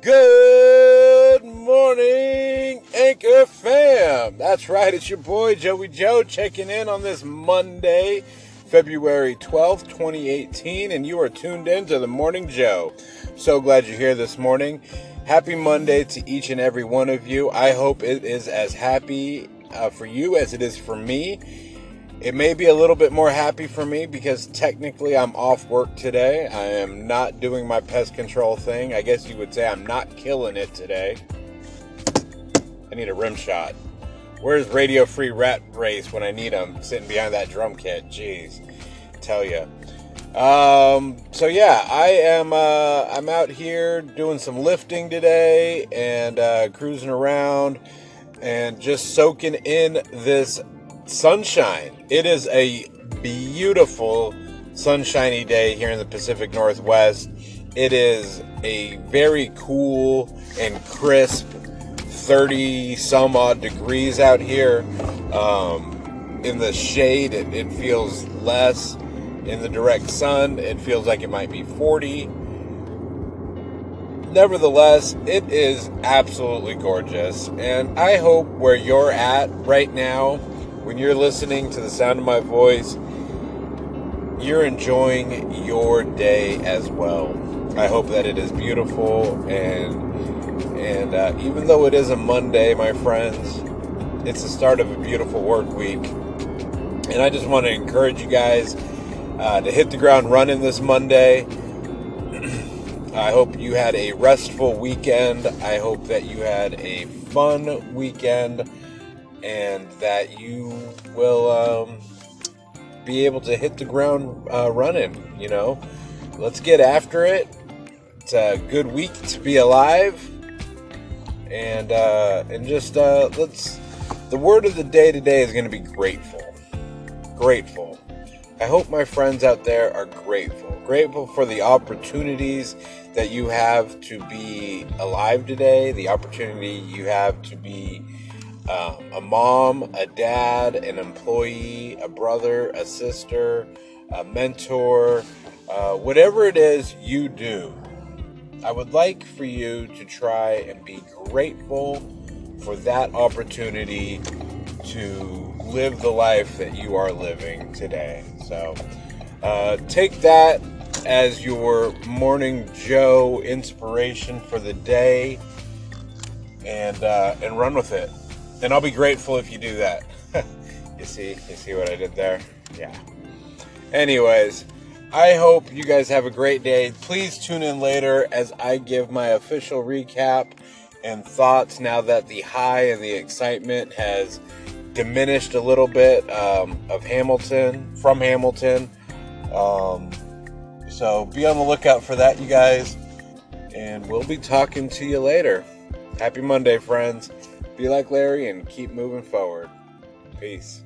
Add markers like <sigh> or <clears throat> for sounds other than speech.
Good morning, Anchor fam. That's right, it's your boy Joey Joe checking in on this Monday, February 12th, 2018, and you are tuned in to the Morning Joe. So glad you're here this morning. Happy Monday to each and every one of you. I hope it is as happy uh, for you as it is for me it may be a little bit more happy for me because technically I'm off work today. I am not doing my pest control thing. I guess you would say I'm not killing it today. I need a rim shot. Where's Radio Free Rat Race when I need them? Sitting behind that drum kit. Jeez, tell you. Um, so yeah, I am. Uh, I'm out here doing some lifting today and uh, cruising around and just soaking in this sunshine. It is a beautiful sunshiny day here in the Pacific Northwest. It is a very cool and crisp 30 some odd degrees out here. Um, in the shade, it, it feels less. In the direct sun, it feels like it might be 40. Nevertheless, it is absolutely gorgeous. And I hope where you're at right now, when you're listening to the sound of my voice, you're enjoying your day as well. I hope that it is beautiful and and uh, even though it is a Monday, my friends, it's the start of a beautiful work week. And I just want to encourage you guys uh, to hit the ground running this Monday. <clears throat> I hope you had a restful weekend. I hope that you had a fun weekend and that you will um, be able to hit the ground uh, running. You know, let's get after it. It's a good week to be alive, and uh, and just uh, let's. The word of the day today is going to be grateful. Grateful. I hope my friends out there are grateful. Grateful for the opportunities that you have to be alive today, the opportunity you have to be uh, a mom, a dad, an employee, a brother, a sister, a mentor, uh, whatever it is you do, I would like for you to try and be grateful for that opportunity to live the life that you are living today. So uh, take that as your morning Joe inspiration for the day and uh, and run with it. And I'll be grateful if you do that. <laughs> you see, you see what I did there? Yeah. Anyways, I hope you guys have a great day. Please tune in later as I give my official recap and thoughts now that the high and the excitement has diminished a little bit um, of Hamilton, from Hamilton. Um, so be on the lookout for that, you guys. And we'll be talking to you later. Happy Monday, friends. Be like Larry and keep moving forward. Peace.